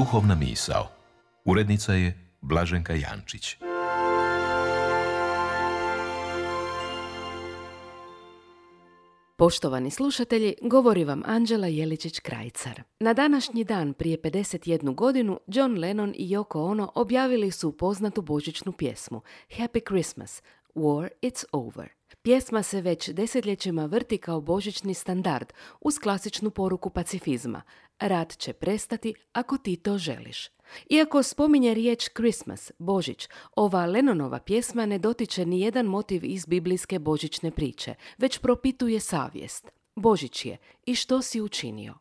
Duhovna misao. Urednica je Blaženka Jančić. Poštovani slušatelji, govori vam Anđela Jeličić-Krajcar. Na današnji dan prije 51 godinu John Lennon i Yoko Ono objavili su poznatu božićnu pjesmu Happy Christmas, War It's Over. Pjesma se već desetljećima vrti kao božićni standard uz klasičnu poruku pacifizma. Rat će prestati ako ti to želiš. Iako spominje riječ Christmas, Božić, ova Lennonova pjesma ne dotiče ni jedan motiv iz biblijske božićne priče, već propituje savjest. Božić je i što si učinio?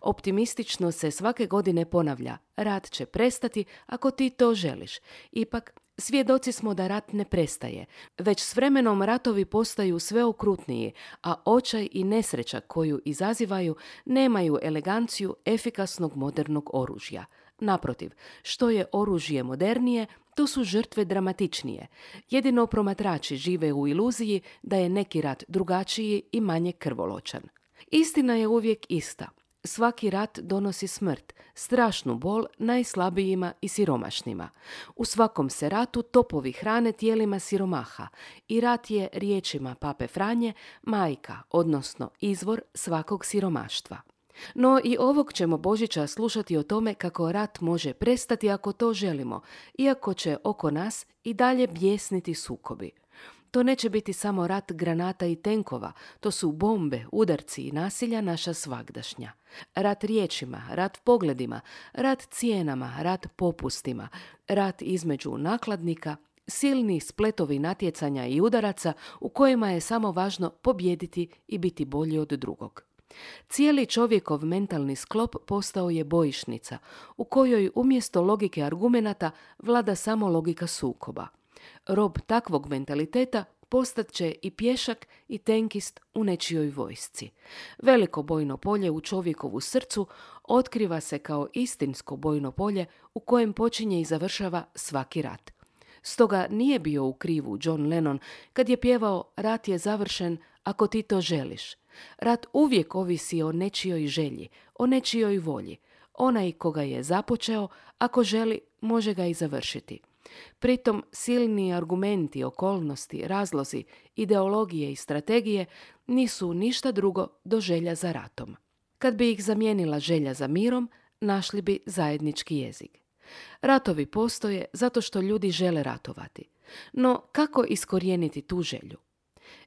Optimistično se svake godine ponavlja, rat će prestati ako ti to želiš. Ipak, Svjedoci smo da rat ne prestaje, već s vremenom ratovi postaju sve okrutniji, a očaj i nesreća koju izazivaju nemaju eleganciju efikasnog modernog oružja. Naprotiv, što je oružje modernije, to su žrtve dramatičnije. Jedino promatrači žive u iluziji da je neki rat drugačiji i manje krvoločan. Istina je uvijek ista. Svaki rat donosi smrt, strašnu bol najslabijima i siromašnima. U svakom se ratu topovi hrane tijelima siromaha i rat je riječima pape Franje majka, odnosno izvor svakog siromaštva. No i ovog ćemo Božića slušati o tome kako rat može prestati ako to želimo, iako će oko nas i dalje bjesniti sukobi. To neće biti samo rat granata i tenkova, to su bombe, udarci i nasilja naša svagdašnja. Rat riječima, rat pogledima, rat cijenama, rat popustima, rat između nakladnika, silni spletovi natjecanja i udaraca u kojima je samo važno pobjediti i biti bolji od drugog. Cijeli čovjekov mentalni sklop postao je bojišnica, u kojoj umjesto logike argumenata vlada samo logika sukoba. Rob takvog mentaliteta postat će i pješak i tenkist u nečijoj vojsci. Veliko bojno polje u čovjekovu srcu otkriva se kao istinsko bojno polje u kojem počinje i završava svaki rat. Stoga nije bio u krivu John Lennon kad je pjevao Rat je završen ako ti to želiš. Rat uvijek ovisi o nečijoj želji, o nečijoj volji. Onaj koga je započeo, ako želi, može ga i završiti. Pritom silni argumenti, okolnosti, razlozi, ideologije i strategije nisu ništa drugo do želja za ratom. Kad bi ih zamijenila želja za mirom, našli bi zajednički jezik. Ratovi postoje zato što ljudi žele ratovati. No kako iskorijeniti tu želju?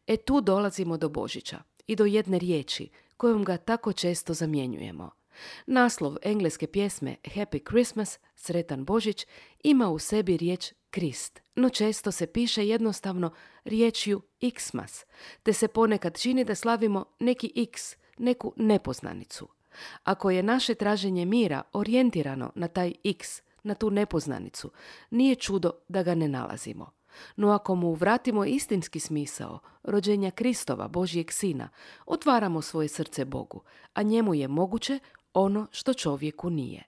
E tu dolazimo do Božića i do jedne riječi kojom ga tako često zamjenjujemo. Naslov engleske pjesme Happy Christmas, Sretan Božić, ima u sebi riječ Krist, no često se piše jednostavno riječju Xmas, te se ponekad čini da slavimo neki X, neku nepoznanicu. Ako je naše traženje mira orijentirano na taj X, na tu nepoznanicu, nije čudo da ga ne nalazimo. No ako mu vratimo istinski smisao, rođenja Kristova, Božijeg sina, otvaramo svoje srce Bogu, a njemu je moguće ono što čovjeku nije.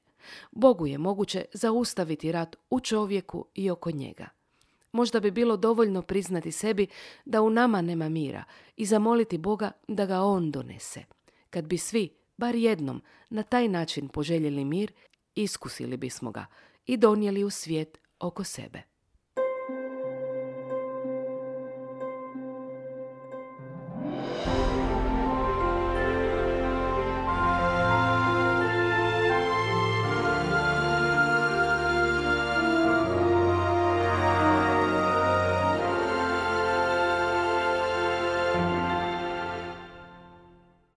Bogu je moguće zaustaviti rat u čovjeku i oko njega. Možda bi bilo dovoljno priznati sebi da u nama nema mira i zamoliti Boga da ga On donese. Kad bi svi, bar jednom, na taj način poželjeli mir, iskusili bismo ga i donijeli u svijet oko sebe.